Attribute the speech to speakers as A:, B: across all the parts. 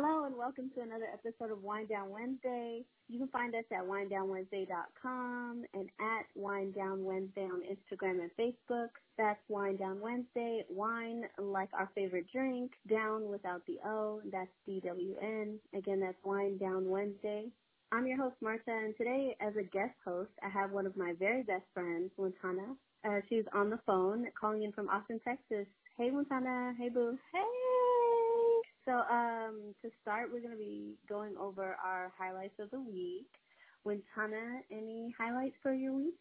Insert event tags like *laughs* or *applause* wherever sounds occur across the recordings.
A: Hello and welcome to another episode of Wine Dwn Wednesday. You can find us at winedwnwednesday.com and at Wine Dwn Wednesday on Instagram and Facebook. That's Wine Dwn Wednesday. Wine like our favorite drink. Down without the O. That's D-W-N. Again, that's Wine Dwn Wednesday. I'm your host, Marta, and today as a guest host, I have one of my very best friends, Montana. Uh, she's on the phone calling in from Austin, Texas. Hey, Montana. Hey, boo.
B: Hey.
A: So, um, to start, we're going to be going over our highlights of the week. Montana, any highlights for your week?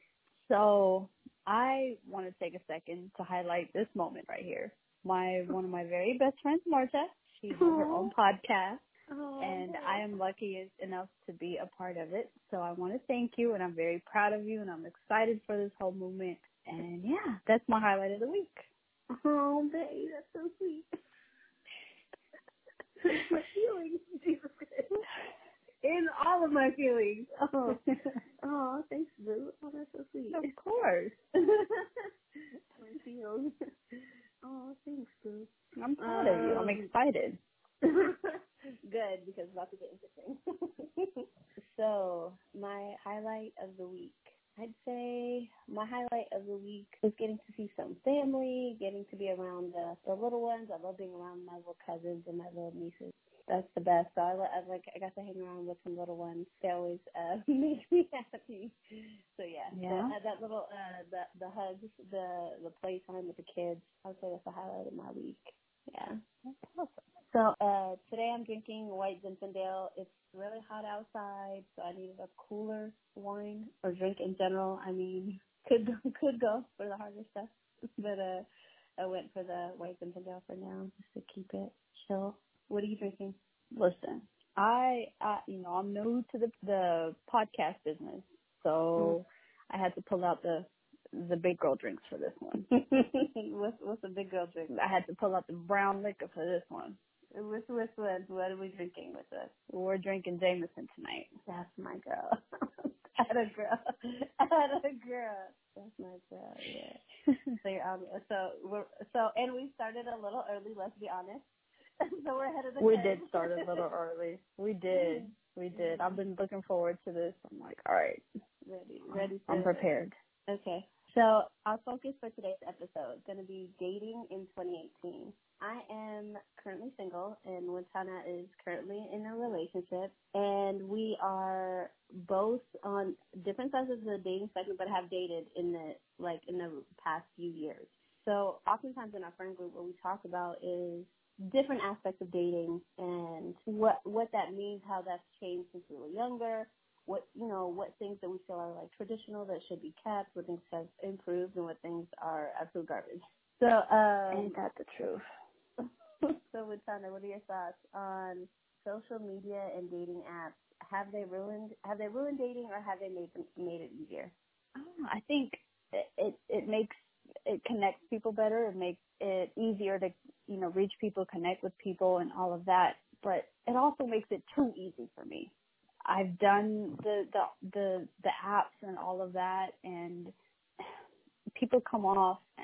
B: So, I want to take a second to highlight this moment right here. My one of my very best friends, Marta. She has her own podcast. And I am lucky enough to be a part of it. So I want to thank you, and I'm very proud of you, and I'm excited for this whole movement. And yeah, that's my highlight of the week.
A: Oh, babe, that's so sweet. My feelings, *laughs* Jesus In all of my feelings. *laughs* Oh, oh, thanks, Boo. Oh, that's so sweet.
B: Of course. *laughs*
A: my feelings. Oh, thanks, Boo.
B: I'm proud um, of you. I'm
A: Um,
B: excited.
A: Good, because it's about to get interesting. so, my highlight of the week. I'd say my highlight of the week is getting to see some family, getting to be around the, the little ones. I love being around my little cousins and my little nieces. That's the best. So I, I like I got to hang around with some little ones. They always uh, *laughs* make me happy. So yeah,
B: Yeah.
A: That, that little uh, the the hugs, the the playtime with the kids. I would say that's the highlight of my week. Yeah.
B: That's awesome.
A: So uh today I'm drinking white Zinfandel. It's really hot outside, so I needed a cooler wine or drink in general. I mean, *laughs* could go, could go for the harder stuff, *laughs* but uh I went for the white Zinfandel for now just to keep it chill. What are you drinking?
B: Listen, I, I, you know, I'm new to the the podcast business, so I had to pull out the the big girl drinks for this one. *laughs*
A: what's what's a big girl drink?
B: I had to pull out the brown liquor for this one.
A: What's what's what? What are we drinking with this?
B: We're drinking Jameson tonight.
A: That's my girl. *laughs* At a girl. At a girl. That's my girl. Yeah. So you're on. So we're so and we started a little early. Let's be honest. *laughs* so we're ahead of the
B: We
A: curve.
B: did start a little early. We *laughs* did. We did. I've been looking forward to this. I'm like, all right,
A: ready. Ready.
B: I'm prepared.
A: Okay. So our focus for today's episode is going to be dating in 2018. I am currently single and Montana is currently in a relationship and we are both on different sides of the dating spectrum but have dated in the like in the past few years. So oftentimes in our friend group what we talk about is different aspects of dating and what what that means, how that's changed since we were younger, what you know, what things that we feel are like traditional that should be kept, what things have improved, and what things are absolute garbage. So, um,
B: Ain't that the truth? *laughs*
A: so with Tana, what are your thoughts on social media and dating apps? Have they ruined Have they ruined dating, or have they made made it easier?
B: Oh, I think it, it it makes it connects people better. It makes it easier to you know reach people, connect with people, and all of that. But it also makes it too easy for me. I've done the the the, the apps and all of that, and people come off. I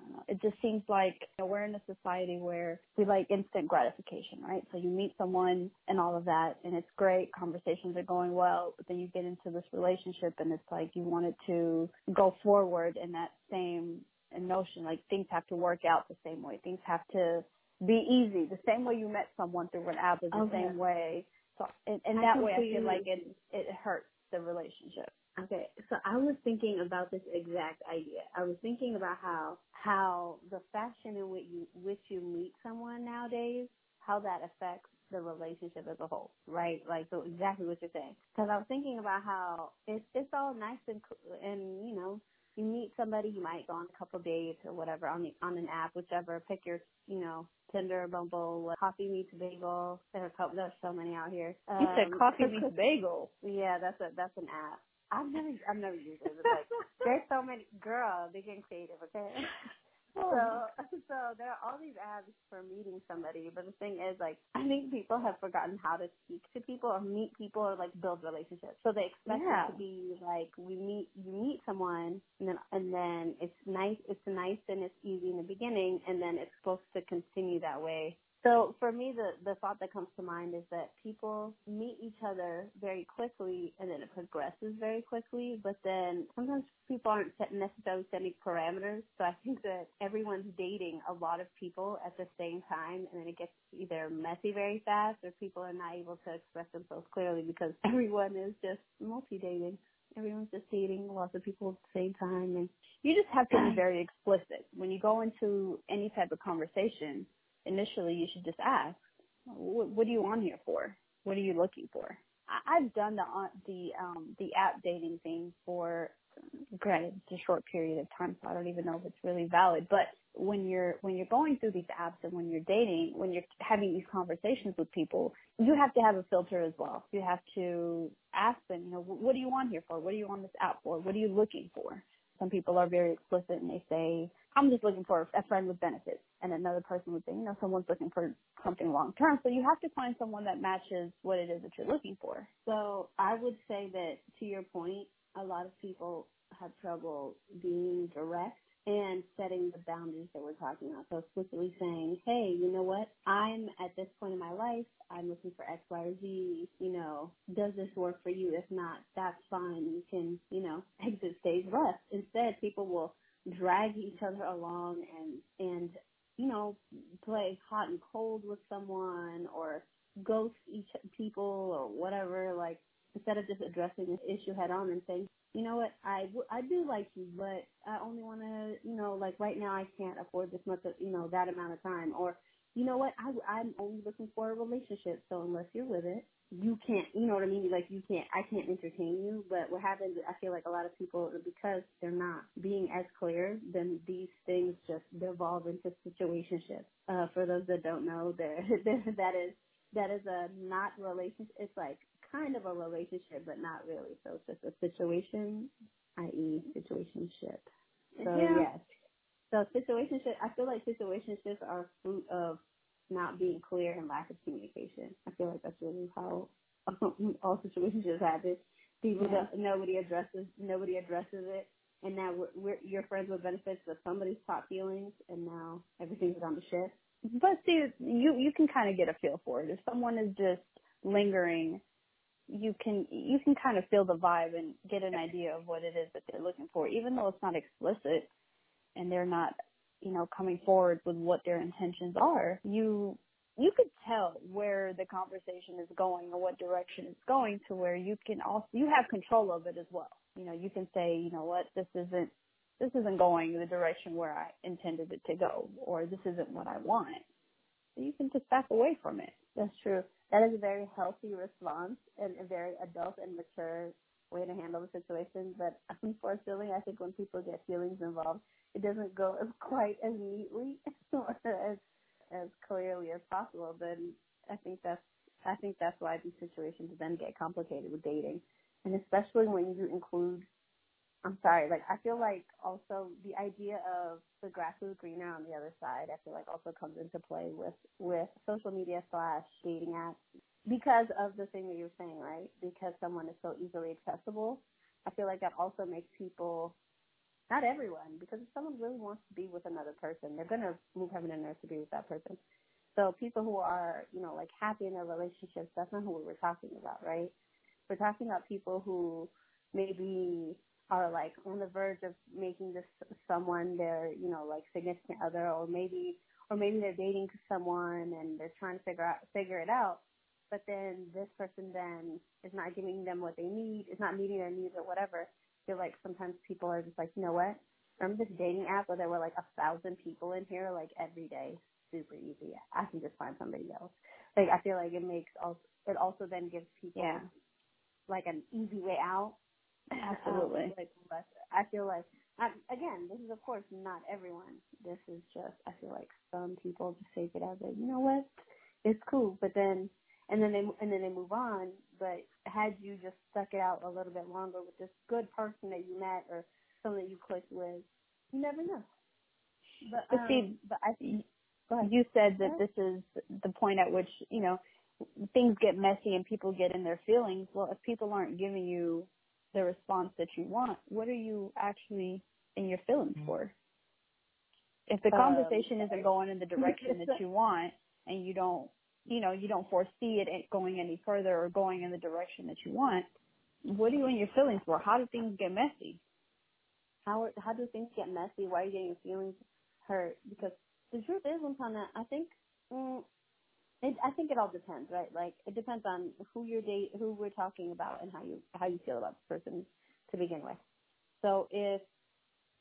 B: don't know, it just seems like you know, we're in a society where we like instant gratification, right? So you meet someone and all of that, and it's great. Conversations are going well, but then you get into this relationship, and it's like you want it to go forward in that same notion. Like things have to work out the same way. Things have to be easy. The same way you met someone through an app is the
A: Okay.
B: same way. So in
A: I
B: that way, I feel like it it hurts the relationship.
A: Okay, so I was thinking about this exact idea. I was thinking about how how the fashion in which you which you meet someone nowadays, how that affects the relationship as a whole, right? Like so exactly what you're saying. Because I was thinking about how it's it's all nice and and you know you meet somebody, you might go on a couple dates or whatever on the on an app, whichever. Pick your you know Tinder, Bumble, Coffee Meets Bagel. There are there's so many out here.
B: You said
A: Um,
B: coffee meets bagel.
A: yeah, that's a that's an app. I've never I've never used it. But like there's so many girl, they getting creative, okay? *laughs* So oh. *laughs* so there are all these apps for meeting somebody, but the thing is like I think people have forgotten how to speak to people or meet people or like build relationships. So they expect
B: Yeah.
A: it to be like we meet you meet someone and then and then it's nice it's nice and it's easy in the beginning and then it's supposed to continue that way So for me, the the thought that comes to mind is that people meet each other very quickly, and then it progresses very quickly. But then sometimes people aren't set necessarily setting parameters. So I think that everyone's dating a lot of people at the same time, and then it gets either messy very fast, or people are not able to express themselves clearly because *laughs* everyone is just multi dating. Everyone's just dating lots of people at the same time, and
B: you just have to be *clears throat* very explicit when you go into any type of conversation initially you should just ask, what, what are you on here for? What are you looking for? I, I've done the uh, the um, the app dating thing for granted it's a short period of time, so I don't even know if it's really valid. But when you're when you're going through these apps and when you're dating, when you're having these conversations with people, you have to have a filter as well. You have to ask them, you know, what are you on here for? What are you on this app for? What are you looking for? Some people are very explicit and they say, I'm just looking for a friend with benefits. And another person would say, you know, someone's looking for something long term. So you have to find someone that matches what it is that you're looking for.
A: So I would say that to your point, a lot of people have trouble being direct and setting the boundaries that we're talking about. So explicitly saying, hey, you know what? I'm at this point in my life. I'm looking for X, Y, or Z. You know, does this work for you? If not, that's fine. You can, you know, *laughs* exit stage left. Instead, people will drag each other along and, and, you know, play hot and cold with someone or ghost each people or whatever. Like, instead of just addressing this issue head on and saying, you know what, I, I do like you, but I only want to, you know, like right now I can't afford this much, of, you know, that amount of time. Or, you know what, I, I'm only looking for a relationship, so unless you're with it, you can't, you know what I mean? Like you can't, I can't entertain you. But what happens, I feel like a lot of people, because they're not being as clear, then these things just devolve into situationships. Uh, for those that don't know, there, *laughs* that is, that is a not relationship. It's like kind of a relationship, but not really. So it's just a situation, i.e. situationship. So yeah. yes. So situationship, I feel like situationships are fruit of not being clear and lack of communication. I feel like that's really how *laughs* all situationships happen. People yeah. don't, nobody addresses, nobody addresses it. And now we're, we're, you're friends with benefits of somebody's top feelings and now everything's on the shift.
B: But see, you, you can kind of get a feel for it. If someone is just lingering you can you can kind of feel the vibe and get an idea of what it is that they're looking for, even though it's not explicit and they're not, you know, coming forward with what their intentions are. You you could tell where the conversation is going or what direction it's going to where you can also you have control of it as well. You know, you can say, you know what, this isn't this isn't going the direction where I intended it to go or this isn't what I want. So you can just back away from it.
A: That's true that is a very healthy response and a very adult and mature way to handle the situation. But unfortunately, I think when people get feelings involved, it doesn't go as *laughs* quite as neatly *laughs* or as as clearly as possible. Then I think that's I think that's why these situations then get complicated with dating, and especially when you include I'm sorry, like I feel like also the idea of the grass is greener on the other side, I feel like also comes into play with with social media slash dating apps because of the thing that you were saying, right? Because someone is so easily accessible. I feel like that also makes people not everyone, because if someone really wants to be with another person, they're gonna move heaven and earth to be with that person. So people who are, you know, like happy in their relationships, that's not who we're talking about, right? We're talking about people who maybe are like on the verge of making this someone their, you know, like significant other or maybe or maybe they're dating someone and they're trying to figure out figure it out. But then this person then is not giving them what they need, is not meeting their needs or whatever. I feel like sometimes people are just like, you know what? Remember this dating app where there were like a thousand people in here like every day? Super easy. I can just find somebody else. Like I feel like it makes also it also then gives people
B: yeah.
A: like an easy way out
B: Absolutely.
A: Um, like less, I feel like um, again, this is of course not everyone. This is just I feel like some people just take it as a you know what, it's cool, but then and then they and then they move on. But had you just stuck it out a little bit longer with this good person that you met or someone that you clicked with, you never know.
B: But, but um, see, but I, you said that this is the point at which you know things get messy and people get in their feelings. Well, if people aren't giving you the response that you want, what are you actually in your feelings mm-hmm. for? If the um, conversation um, isn't going in the *laughs* direction that you want, and you don't, you know, you don't foresee it going any further or going in the direction that you want, what are you in your feelings for? How do things get messy?
A: How how do things get messy? Why are you getting your feelings hurt? Because the truth is, Montana, I think mm, it, I think it all depends, right? Like it depends on who you're date, who we're talking about, and how you how you feel about this person to begin with. So if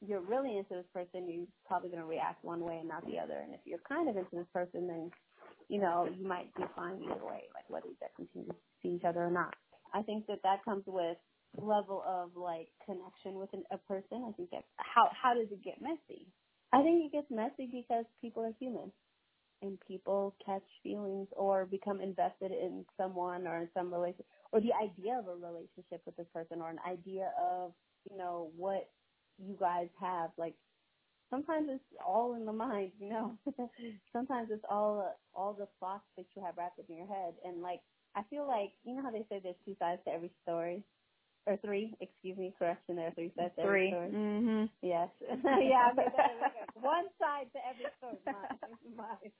A: you're really into this person, you're probably going to react one way and not the other. And if you're kind of into this person, then you know you might be fine either way, like whether you guys continue to see each other or not. I think that that comes with level of like connection with an, a person. I think that
B: how how does it get messy?
A: I think it gets messy because people are human and people catch feelings or become invested in someone or in some relationship or the idea of a relationship with this person or an idea of, you know, what you guys have. Like sometimes it's all in the mind, you know. *laughs* sometimes it's all all the thoughts that you have wrapped up in your head and like I feel like you know how they say there's two sides to every story or three, excuse me, correction there, three sides to
B: three. Mm-hmm.
A: Yes. *laughs* yeah, I mean, *laughs* one side to every story. *laughs* Mine.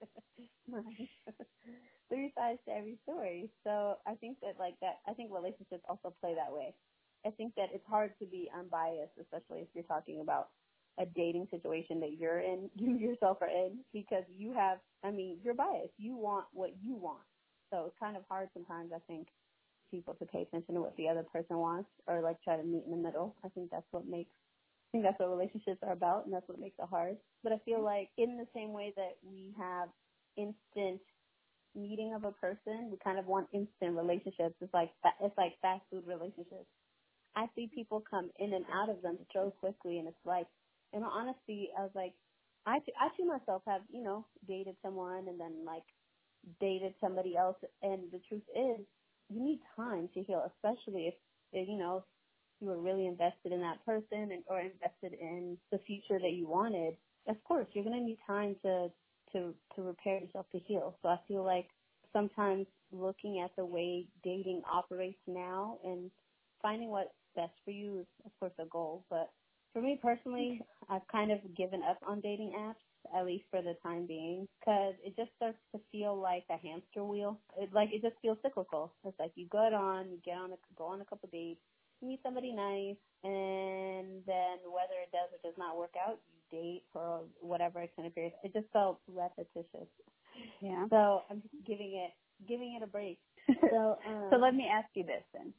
A: Mine. Mine. three sides to every story. So I think that like that, I think relationships also play that way. I think that it's hard to be unbiased, especially if you're talking about a dating situation that you're in, you yourself are in, because you have, I mean, you're biased. You want what you want. So it's kind of hard sometimes, I think, people to pay attention to what the other person wants or like try to meet in the middle. I think that's what makes I think that's what relationships are about and that's what makes it hard. But I feel like in the same way that we have instant meeting of a person, we kind of want instant relationships. It's like it's like fast food relationships. I see people come in and out of them so quickly and it's like in all honesty, I was like I I too myself have, you know, dated someone and then like dated somebody else and the truth is you need time to heal, especially if, you know, you were really invested in that person and or invested in the future that you wanted. Of course, you're going to need time to to to repair yourself to heal. So I feel like sometimes looking at the way dating operates now and finding what's best for you is of course a goal, but for me personally, I've kind of given up on dating apps at least for the time being, because it just starts to feel like a hamster wheel. It like it just feels cyclical. It's like you go on, you get on, a, go on a couple dates, you meet somebody nice, and then whether it does or does not work out, you date for whatever extended period. It just felt repetitious.
B: Yeah.
A: So I'm just giving it giving it a break. *laughs* So um,
B: so let me ask you this then: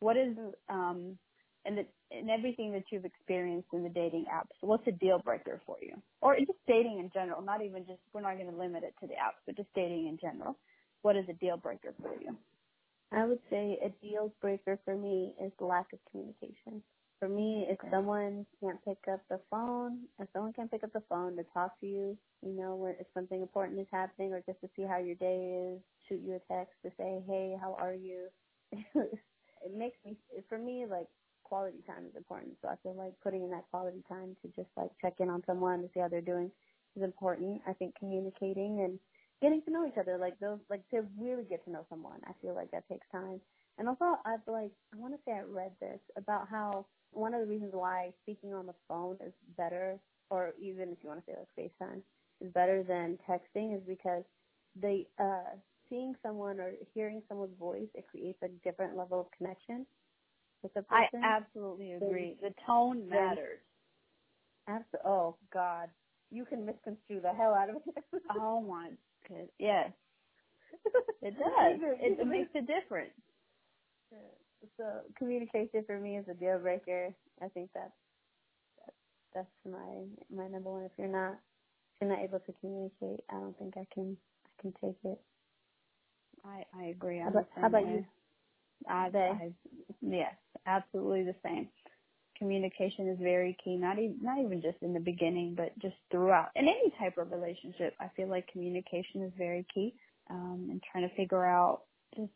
B: What is um and the, and everything that you've experienced in the dating apps, what's a deal breaker for you? Or just dating in general, not even just, we're not going to limit it to the apps, but just dating in general. What is a deal breaker for you?
A: I would say a deal breaker for me is the lack of communication. For me, if okay. someone can't pick up the phone, if someone can't pick up the phone to talk to you, you know, if something important is happening or just to see how your day is, shoot you a text to say, hey, how are you? *laughs* it makes me, for me, like, quality time is important. So I feel like putting in that quality time to just like check in on someone to see how they're doing is important. I think communicating and getting to know each other, like those, like to really get to know someone. I feel like that takes time. And also, I've like, I want to say I read this about how one of the reasons why speaking on the phone is better, or even if you want to say like FaceTime, is better than texting is because they, uh, seeing someone or hearing someone's voice, it creates a different level of connection with the person.
B: I absolutely agree. the tone matters.
A: Absolutely. Oh God, you can misconstrue the hell out of it. *laughs*
B: oh my god. Yes. It *laughs* does. it, it makes a difference.
A: So communication for me is a deal breaker. I think that's that's, that's my my number one. If you're not if you're not able to communicate, I don't think I can I can take it.
B: I I agree.
A: How about, how about you?
B: I, I, yes, absolutely the same. Communication is very key. Not even not even just in the beginning, but just throughout. In any type of relationship, I feel like communication is very key. Um, and trying to figure out just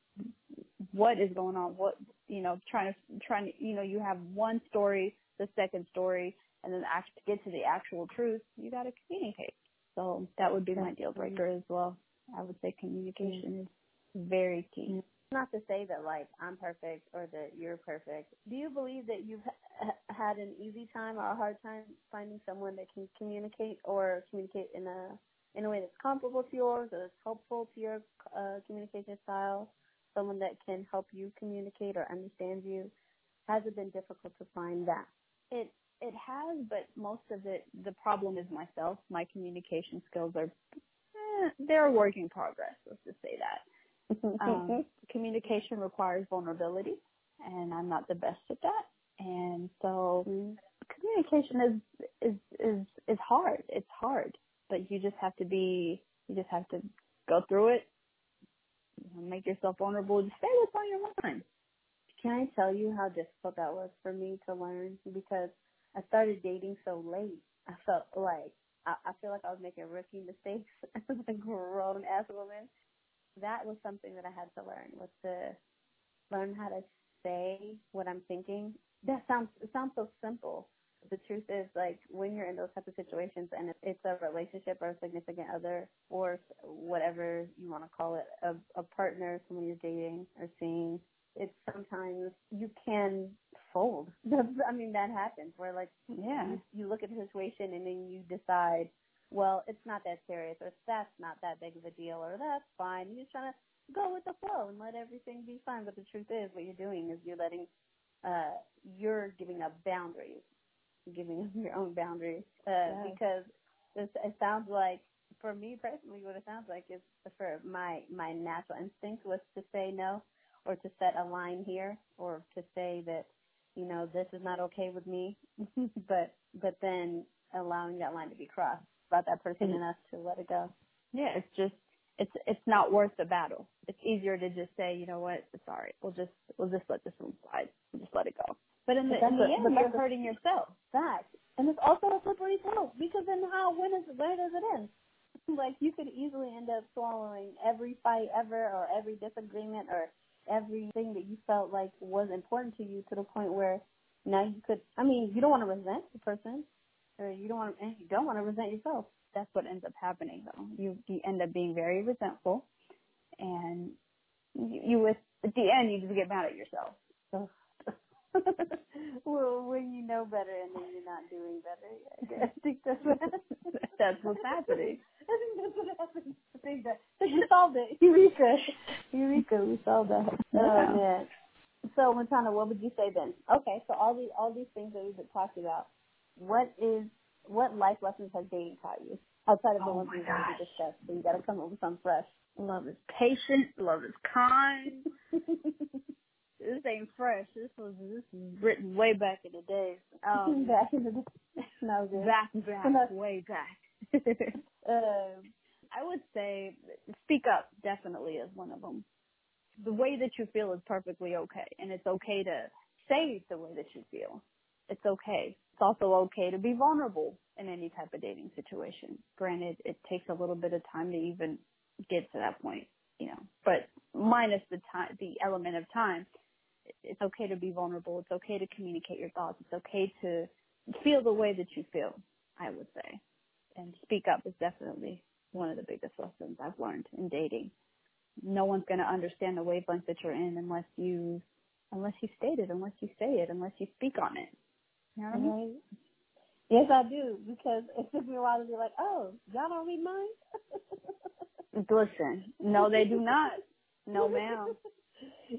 B: what is going on. What you know, trying to trying to you know, you have one story, the second story, and then act, to get to the actual truth, you got to communicate. So that would be my deal breaker as well. I would say communication is very key
A: not to say that like I'm perfect or that you're perfect. Do you believe that you've ha- had an easy time or a hard time finding someone that can communicate or communicate in a in a way that's comparable to yours or that's helpful to your uh, communication style, someone that can help you communicate or understand you? Has it been difficult to find that?
B: It it has, but most of it, the problem is myself. My communication skills are eh, they're a work in progress. Let's just say that. Um, communication requires vulnerability, and I'm not the best at that. And so, mm-hmm. communication is is is is hard. It's hard, but you just have to be. You just have to go through it. Make yourself vulnerable. Just say what's on your mind.
A: Can I tell you how difficult that was for me to learn? Because I started dating so late. I felt like I, I feel like I was making rookie mistakes *laughs* as a grown ass woman. That was something that I had to learn was to learn how to say what I'm thinking. That sounds it sounds so simple. The truth is, like when you're in those type of situations, and if it's a relationship or a significant other, or whatever you want to call it, a, a partner, someone you're dating or seeing, it's sometimes you can fold. *laughs* I mean, that happens where like, yeah, you, you look at the situation and then you decide, well, it's not that serious or that's not that big of a deal or that's fine. You're just trying to go with the flow and let everything be fine. But the truth is what you're doing is you're letting, uh, you're giving up boundaries, giving up *laughs* your own boundaries, uh, yes. because it, it sounds like for me personally, what it sounds like is for my, my natural instinct was to say no or to set a line here or to say that, you know, this is not okay with me, *laughs* but, but then allowing that line to be crossed about that person mm-hmm. enough to let it go.
B: Yeah, it's just, it's, it's not worth the battle. It's easier to just say, you know what, it's alright. We'll just, we'll just let this one slide. We'll just let it go. But in the, in the end, you're hurting yourself.
A: Fact. And it's also a slippery slope because then how, when is, where does it end? *laughs* like you could easily end up swallowing every fight ever or every disagreement or everything that you felt like was important to you to the point where now you could, I mean, you don't want to resent the person or you don't want to, and you don't want to resent yourself.
B: That's what ends up happening though. You, you end up being very resentful and you, you with, at the end, you just get mad at yourself. So. *laughs*
A: well, when you know better and then you're not doing better, I think that's what *laughs*
B: that's what's happening. *laughs*
A: I think that's what happened. I think that you solved it. Eureka. Eureka, we solved that. Oh man. So Montana, what would you say then? Okay, so all these all these things that we've been talking about, what is what life lessons has dating taught you? Outside of the
B: oh
A: ones we've already discussed. So you gotta come up with something fresh.
B: Love is patient, love is kind. *laughs* this ain't fresh. This was this was written way back in the days.
A: Um, *laughs* back in the day. *laughs* No, good.
B: Back back way back. um, I would say speak up definitely is one of them. The way that you feel is perfectly okay, and it's okay to say the way that you feel. It's okay. It's also okay to be vulnerable in any type of dating situation. Granted, it takes a little bit of time to even get to that point, you know, but minus the time, the element of time, it's okay to be vulnerable. It's okay to communicate your thoughts. It's okay to feel the way that you feel, I would say. And speak up is definitely one of the biggest lessons I've learned in dating. No one's going to understand the wavelength that you're in unless you, unless you state it, unless you say it, unless you speak on it. You know what I mean?
A: Yes, I do, because it took me a while to be like, oh, y'all don't read mine. *laughs*
B: Listen, no, they do not. No, ma'am. *laughs*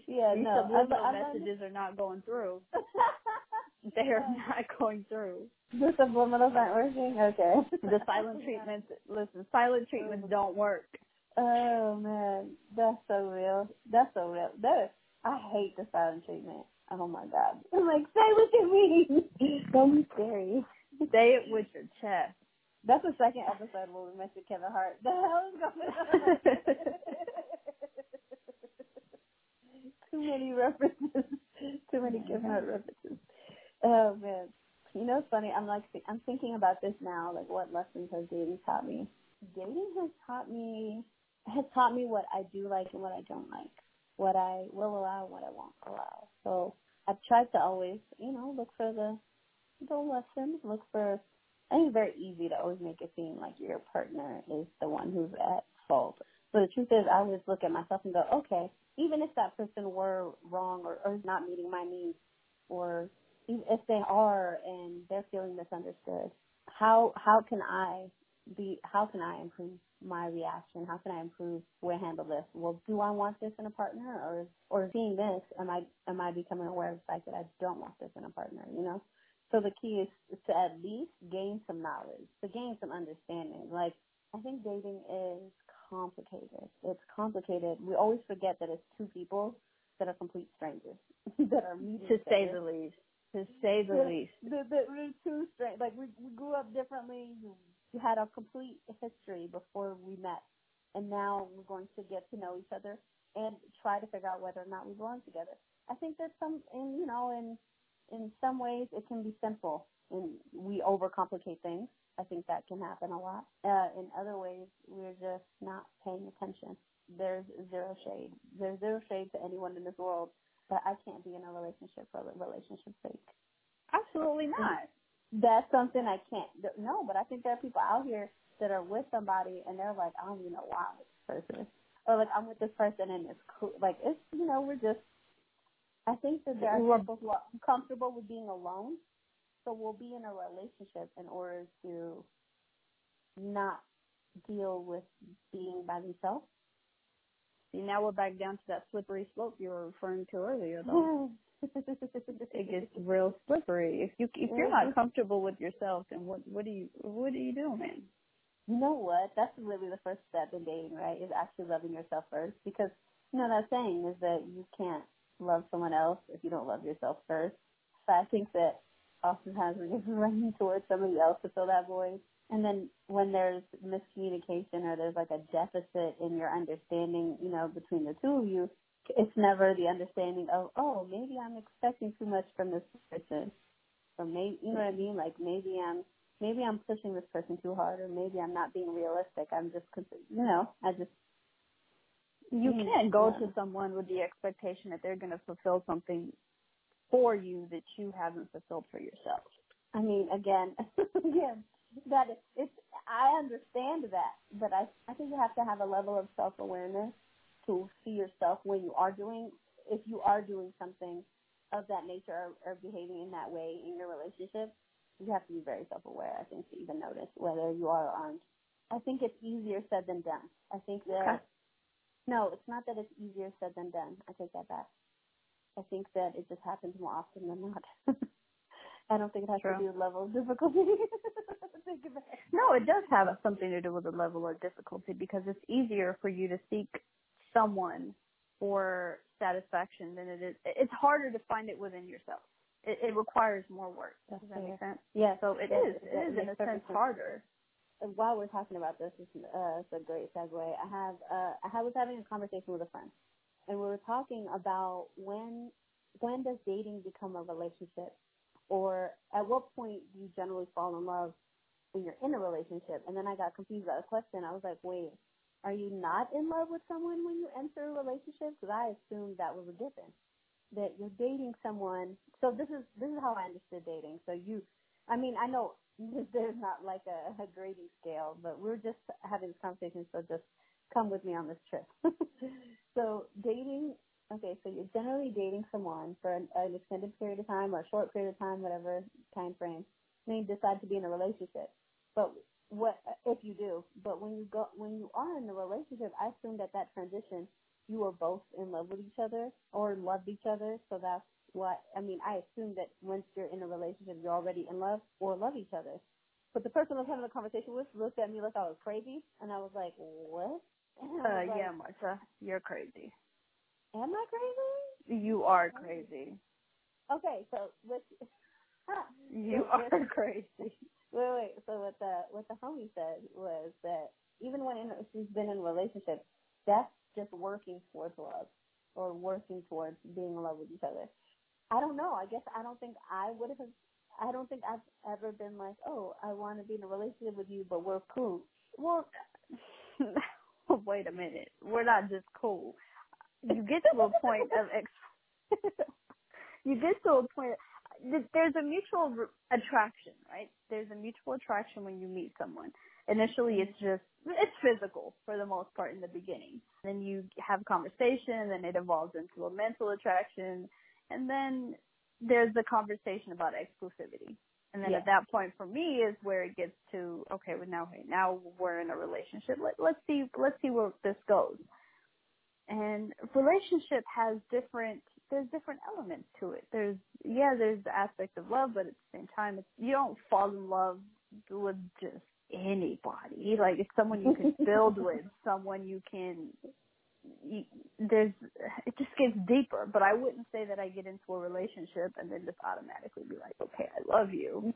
A: Yeah,
B: These
A: no.
B: subliminal I, I messages are not going through. *laughs* they are not going through.
A: The subliminals aren't working? Okay.
B: the silent treatments, listen, silent treatments mm. don't work.
A: Oh man, that's so real. That's so real. That is, I hate the silent treatment. Oh my god. *laughs* I'm like, say what you mean. *laughs* Don't be scary.
B: Say it with your chest.
A: That's the second episode where we mentioned Kevin Hart. The hell is going on? *laughs* Too many references. Too many Kevin Hart references. Oh man. You know, it's funny. I'm like, I'm thinking about this now. Like, what lessons has dating taught me? Dating has taught me has taught me what I do like and what I don't like, what I will allow and what I won't allow. So I've tried to always, you know, look for the the lessons, look for. I think it's very easy to always make it seem like your partner is the one who's at fault. But the truth is, I always look at myself and go, okay, even if that person were wrong or, or not meeting my needs, or if they are and they're feeling misunderstood, how how can I be how can I improve my reaction? How can I improve where I handle this? Well, do I want this in a partner or or seeing this, am I am I becoming aware of the fact that I don't want this in a partner, you know? So the key is to at least gain some knowledge, to gain some understanding. Like I think dating is complicated. It's complicated. We always forget that it's two people that are complete strangers *laughs* that are meeting.
B: To say the least. To say the least.
A: The, the, we're two strangers. Like we, we grew up differently. We had a complete history before we met, and now we're going to get to know each other and try to figure out whether or not we belong together. I think that some, in you know, in in some ways it can be simple, and we overcomplicate things. I think that can happen a lot. Uh, in other ways, we're just not paying attention. There's zero shade. There's zero shade to anyone in this world, but I can't be in a relationship for the relationship's sake.
B: Absolutely not.
A: That's something I can't. No, but I think there are people out here that are with somebody and they're like, I don't even know why I'm with this person, or like I'm with this person and it's cool. Like it's you know we're just. I think that there are people who are comfortable with being alone so we'll be in a relationship in order to not deal with being by themselves.
B: See, now we're back down to that slippery slope you were referring to earlier, though. *laughs* it gets real slippery. If you if you're not mm-hmm. comfortable with yourself, then what what do you what are you doing?
A: You know what? That's really the first step in dating, right? Is actually loving yourself first, because you know that saying is that you can't love someone else if you don't love yourself first. So I think that oftentimes we're just *laughs* running towards somebody else to fill that void. And then when there's miscommunication or there's like a deficit in your understanding, you know, between the two of you, it's never the understanding of, oh, maybe I'm expecting too much from this person. Or maybe, you know what I mean? Like maybe I'm, maybe I'm pushing this person too hard or maybe I'm not being realistic. I'm just, you know, I just,
B: you mm-hmm. can't go yeah. to someone with the expectation that they're going to fulfill something for you that you haven't fulfilled for yourself.
A: I mean, again, *laughs* again, that it's. I understand that, but I I think you have to have a level of self awareness to see yourself when you are doing if you are doing something of that nature or, or behaving in that way in your relationship. You have to be very self aware. I think to even notice whether you are or aren't. I think it's easier said than done. I think that. Okay. No, it's not that it's easier said than done. I take that back. I think that it just happens more often than not. *laughs* I don't think it has True. to do with level of difficulty. *laughs*
B: no, it does have something to do with the level of difficulty because it's easier for you to seek someone for satisfaction than it is. It's harder to find it within yourself. It, it requires more work. Does that make sense?
A: Yeah.
B: So it is. It is in a sense harder.
A: And while we're talking about this, it's, uh, it's a great segue. I have uh, I was having a conversation with a friend and we were talking about when when does dating become a relationship, or at what point do you generally fall in love when you're in a relationship? And then I got confused by the question. I was like, wait, are you not in love with someone when you enter a relationship? Because I assumed that was a given, that you're dating someone. So this is this is how I understood dating. So you, I mean, I know *laughs* there's not like a, a grading scale, but we're just having this conversation. So just come with me on this trip. *laughs* so dating, okay, so you're generally dating someone for an, an, extended period of time or a short period of time, whatever time frame. Then you decide to be in a relationship. But what if you do? But when you go, when you are in a relationship, I assume that that transition, you are both in love with each other or loved each other. So that's what I mean. I assume that once you're in a relationship, you're already in love or love each other. But the person I was having a conversation with looked at me like I was crazy, and I was like, "What?"
B: Uh, like, yeah, Marta, you're crazy.
A: Am I crazy?
B: You are crazy.
A: Okay, so with *laughs*
B: you are crazy.
A: Wait, wait. So what the what the homie said was that even when in, she's been in relationships, that's just working towards love or working towards being in love with each other. I don't know. I guess I don't think I would have. I don't think I've ever been like, oh, I want to be in a relationship with you, but we're cool.
B: Well, *laughs* wait a minute, we're not just cool. You get to a point of ex- *laughs* you get to a point. There's a mutual attraction, right? There's a mutual attraction when you meet someone. Initially, it's mm-hmm. just it's physical for the most part in the beginning. Then you have conversation, and it evolves into a mental attraction, and then there's the conversation about exclusivity. And then
A: Yeah.
B: at that point for me is where it gets to okay, well now hey, now we're in a relationship. Let let's see let's see where this goes. And relationship has different there's different elements to it. There's yeah, there's the aspect of love, but at the same time it's you don't fall in love with just anybody. Like it's someone you can build *laughs* with, someone you can you, there's it just gets deeper. But I wouldn't say that I get into a relationship and then just automatically be like, okay, I love you.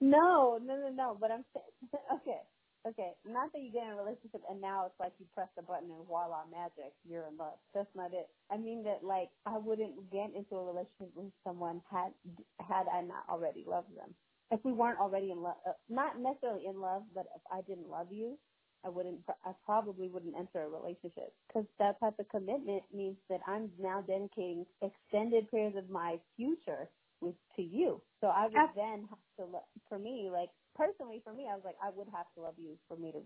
A: No, no, no, no. But I'm saying, *laughs* okay, okay. Not that you get in a relationship and now it's like you press the button and voila, magic, you're in love. That's not it. I mean that like I wouldn't get into a relationship with someone had had I not already loved them. If we weren't already in love, uh, not necessarily in love, but if I didn't love you, I wouldn't. I probably wouldn't enter a relationship because that type of commitment means that I'm now dedicating extended periods of my future with to you. So I would then have to. For me, like personally, for me, I was like, I would have to love you for me to.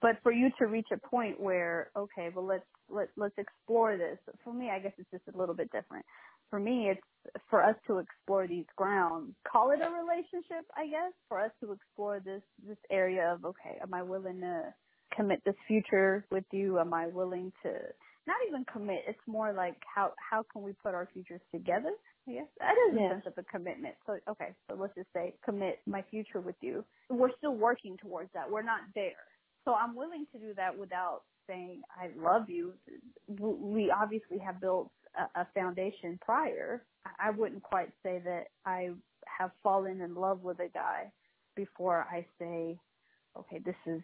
B: But for you to reach a point where okay, well let's let let's explore this. For me, I guess it's just a little bit different. For me, it's for us to explore these grounds. Call it a relationship, I guess. For us to explore this this area of okay, am I willing to commit this future with you? Am I willing to not even commit? It's more like how how can we put our futures together? I guess that is a sense of a commitment. So okay, so let's just say commit my future with you. We're still working towards that. We're not there. So I'm willing to do that without saying I love you. We obviously have built a, a foundation prior. I wouldn't quite say that I have fallen in love with a guy before I say, okay, this is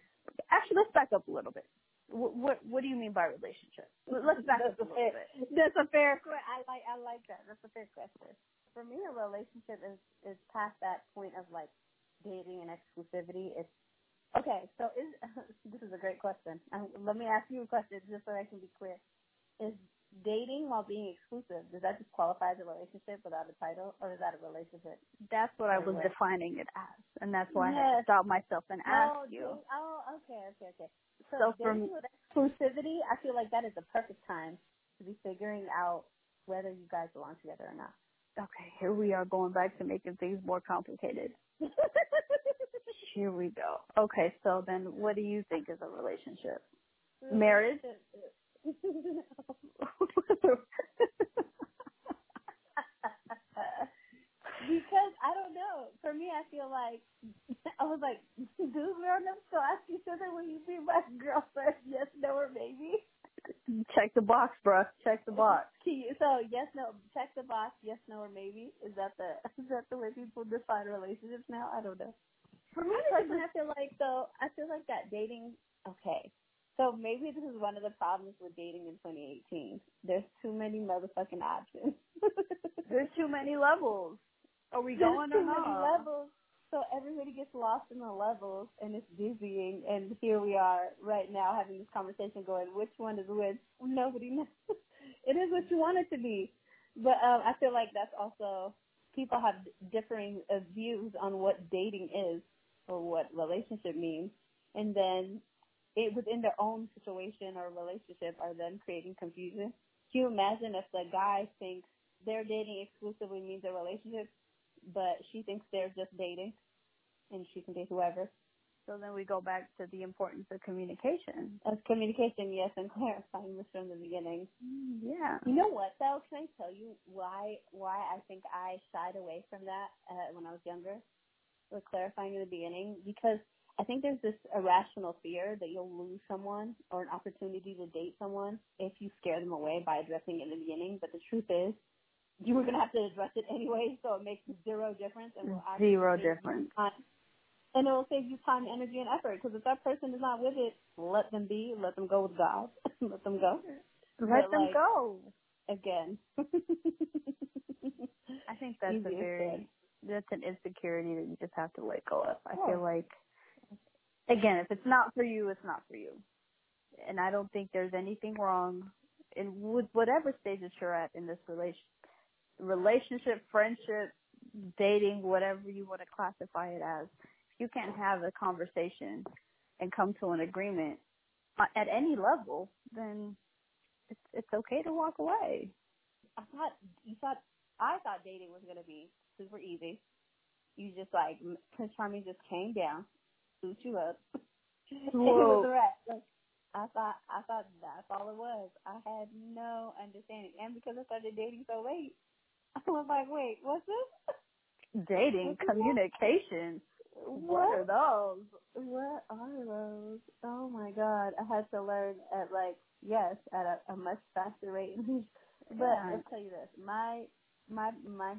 B: actually let's back up a little bit. What what, what do you mean by relationship? Let's back
A: That's
B: up a
A: fair.
B: bit.
A: That's a fair. que- I like. I like that. That's a fair question. For me, a relationship is is past that point of like dating and exclusivity. It's okay. So is *laughs* this is a great question. Um, let me ask you a question just so I can be clear. Is dating while being exclusive does that disqualify qualify as a relationship without a title, or is that a relationship?
B: That's what I was
A: Anyway.
B: defining it as, and that's why I had to stop myself and oh, ask
A: oh,
B: you.
A: date- oh, okay, okay, okay. So,
B: So for
A: dating
B: me-
A: with exclusivity, I feel like that is the perfect time to be figuring out whether you guys belong together or not.
B: Okay, here we are going back to making things more complicated. *laughs* Here we go. Okay, so then what do you think is a relationship? Marriage? *laughs*
A: because I don't know. For me, I feel like *laughs* I was like, *laughs* do grown-ups still ask each other, "Will you be my girlfriend?" *laughs* Yes, no, or maybe.
B: Check the box, bruh. Check the box.
A: So yes, no, check the box. Yes, no, or maybe. Is that the is that the way people define relationships now? I don't know. For me personally, I feel like so. I feel like that dating. Okay, so maybe this is one of the problems with dating in 2018. There's too many motherfucking options.
B: There's too many levels. Are we
A: There's
B: going
A: too
B: or
A: many
B: not?
A: levels. So everybody gets lost in the levels, and it's dizzying. And here we are right now having this conversation, going, which one is which? Nobody knows. *laughs* it is what you want it to be, but um, I feel like that's also people have differing uh, views on what dating is or what relationship means, and then it within their own situation or relationship are then creating confusion. Can you imagine if the guy thinks they're dating exclusively means a relationship, but she thinks they're just dating and she can date whoever.
B: So then we go back to the importance of communication.
A: As communication, yes, and *laughs* clarifying this from the beginning.
B: Yeah.
A: You know what though? Can I tell you why why I think I shied away from that uh, when I was younger? With clarifying in the beginning, because I think there's this irrational fear that you'll lose someone or an opportunity to date someone if you scare them away by addressing it in the beginning. But the truth is, you were gonna have to address it anyway, so it makes zero difference and will
B: Zero difference.
A: And it will save you time, energy, and effort. Because if that person is not with it, let them be. Let them go with God. *laughs* let them go.
B: Let
A: But,
B: them
A: like,
B: go.
A: Again.
B: I think *laughs* that's a
A: Easier
B: very that's an insecurity that you just have to let go of. I feel like again, if it's not for you, it's not for you. And I don't think there's anything wrong in with whatever stage that you're at in this relation relationship, friendship, dating, whatever you want to classify it as. If you can't have a conversation and come to an agreement uh, at any level, then it's it's okay to walk away.
A: I thought you thought I thought dating was gonna be super easy. you just like Prince Charming just came down, scooped you up. *laughs* it
B: Whoa.
A: was a wrap. Like, I thought I thought that's all it was. I had no understanding, and because I started dating so late, *laughs* I was like, wait, what's this? *laughs*
B: Dating, communication. What are those?
A: What are those? Oh my god! I had to learn at like yes at a, a much faster rate. but
B: Yeah.
A: I'll tell you this: my my my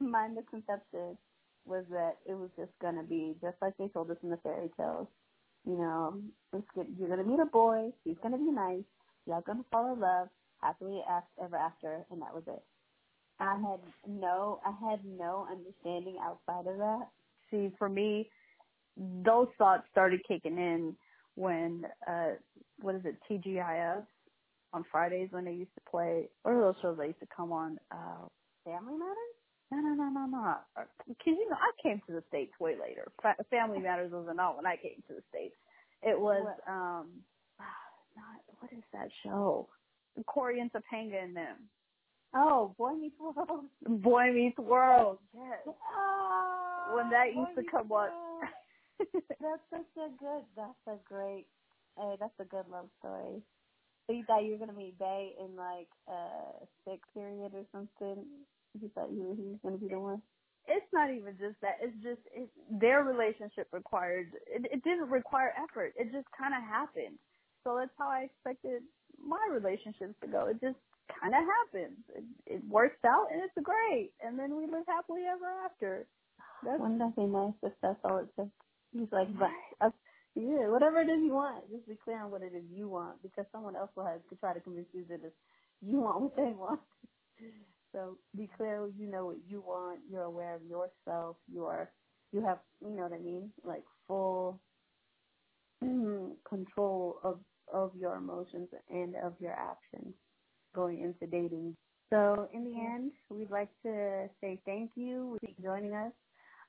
A: my misconception was that it was just gonna be just like they told us in the fairy tales. You know, it's good. you're gonna meet a boy. He's gonna be nice. Y'all gonna fall in love happily ever after, and that was it. I had no, I had no understanding outside of that.
B: See, for me, those thoughts started kicking in when, uh, what is it, TGIF on Fridays when they used to play, what are those shows that used to come on? Uh,
A: Family Matters.
B: no, no, no, no, no. Because, you know, I came to the States way later. Fa- Family Matters was not when I came to the States. It was,
A: What?
B: um, *sighs* not, what is that show? Corey and Topanga and them.
A: Oh, Boy Meets World.
B: Boy Meets World. Yes.
A: Oh,
B: When that used
A: Boy
B: to come on.
A: World. *laughs* That's such a good. That's a great. Hey, that's a good love story. So you thought you were gonna meet Bay in like a sick period or something? You thought you he was gonna be the one?
B: it's not even just that. It's just it, their relationship required. It, it didn't require effort. It just kind of happened. So that's how I expected my relationships to go. It just kind of happens. It, it works out and it's great. And then we live happily ever after. That's
A: Wouldn't that be nice if that's all it took? He's like, but uh, yeah, whatever it is you want, just be clear on what it is you want, because someone else will have to try to convince you that it's, you want what they want. So be clear. You know what you want. You're aware of yourself. You are, you have, you know what I mean, like full *clears throat* control of of your emotions and of your actions going into dating. So in the end, we'd like to say thank you for joining us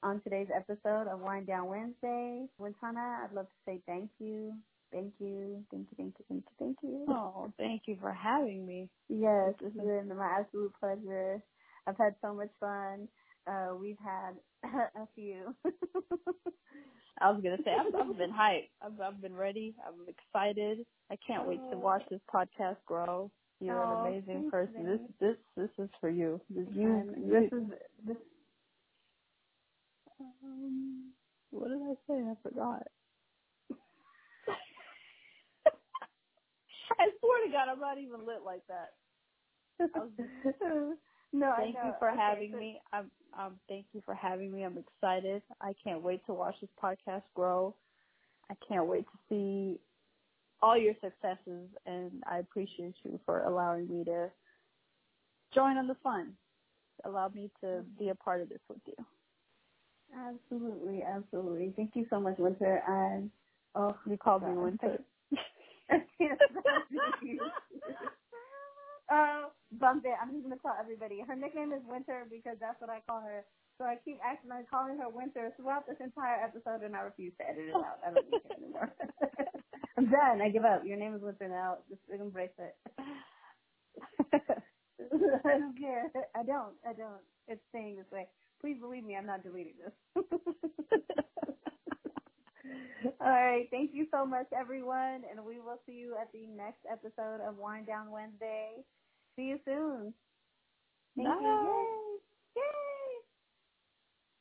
A: on today's episode of Wine Dwn Wednesday. Wintana, I'd love to say thank you. Thank you. Thank you. Thank you. Thank you. Thank you.
B: oh, thank you for having me.
A: Yes, it's been my absolute pleasure. I've had so much fun. Uh, we've had *laughs* a few.
B: I was gonna say I've, I've *laughs* been hyped. I've I've been ready. I'm excited. I can't wait to watch this podcast grow. You're
A: Oh,
B: an amazing person. This this this is for you. This you.
A: This is this.
B: Um, what did I say? I forgot. *laughs* I swear to God, I'm not even lit like that. Was- *laughs*
A: no, I
B: Thank you for
A: Okay,
B: having
A: so-
B: me. I'm um thank you for having me. I'm excited. I can't wait to watch this podcast grow. I can't wait to see all your successes and I appreciate you for allowing me to join on the fun. Allow me to be a part of this with you.
A: Absolutely, absolutely. Thank you so much, Winter. And oh,
B: You called me Winter.
A: Uh, *laughs* *laughs* bump it. I'm just gonna tell everybody. Her nickname is Winter because that's what I call her. So I keep accidentally calling her Winter throughout this entire episode, and I refuse to edit it out. I don't need it anymore. *laughs* I'm done. I give up. Your name is Winter now. Just embrace it. *laughs* I don't care. I don't. I don't. It's staying this way. Please believe me. I'm not deleting this. *laughs* All right. Thank you so much, everyone, and we will see you at the next episode of Wine Dwn Wednesday. See you soon. Thank you.
B: Bye.
A: Yay.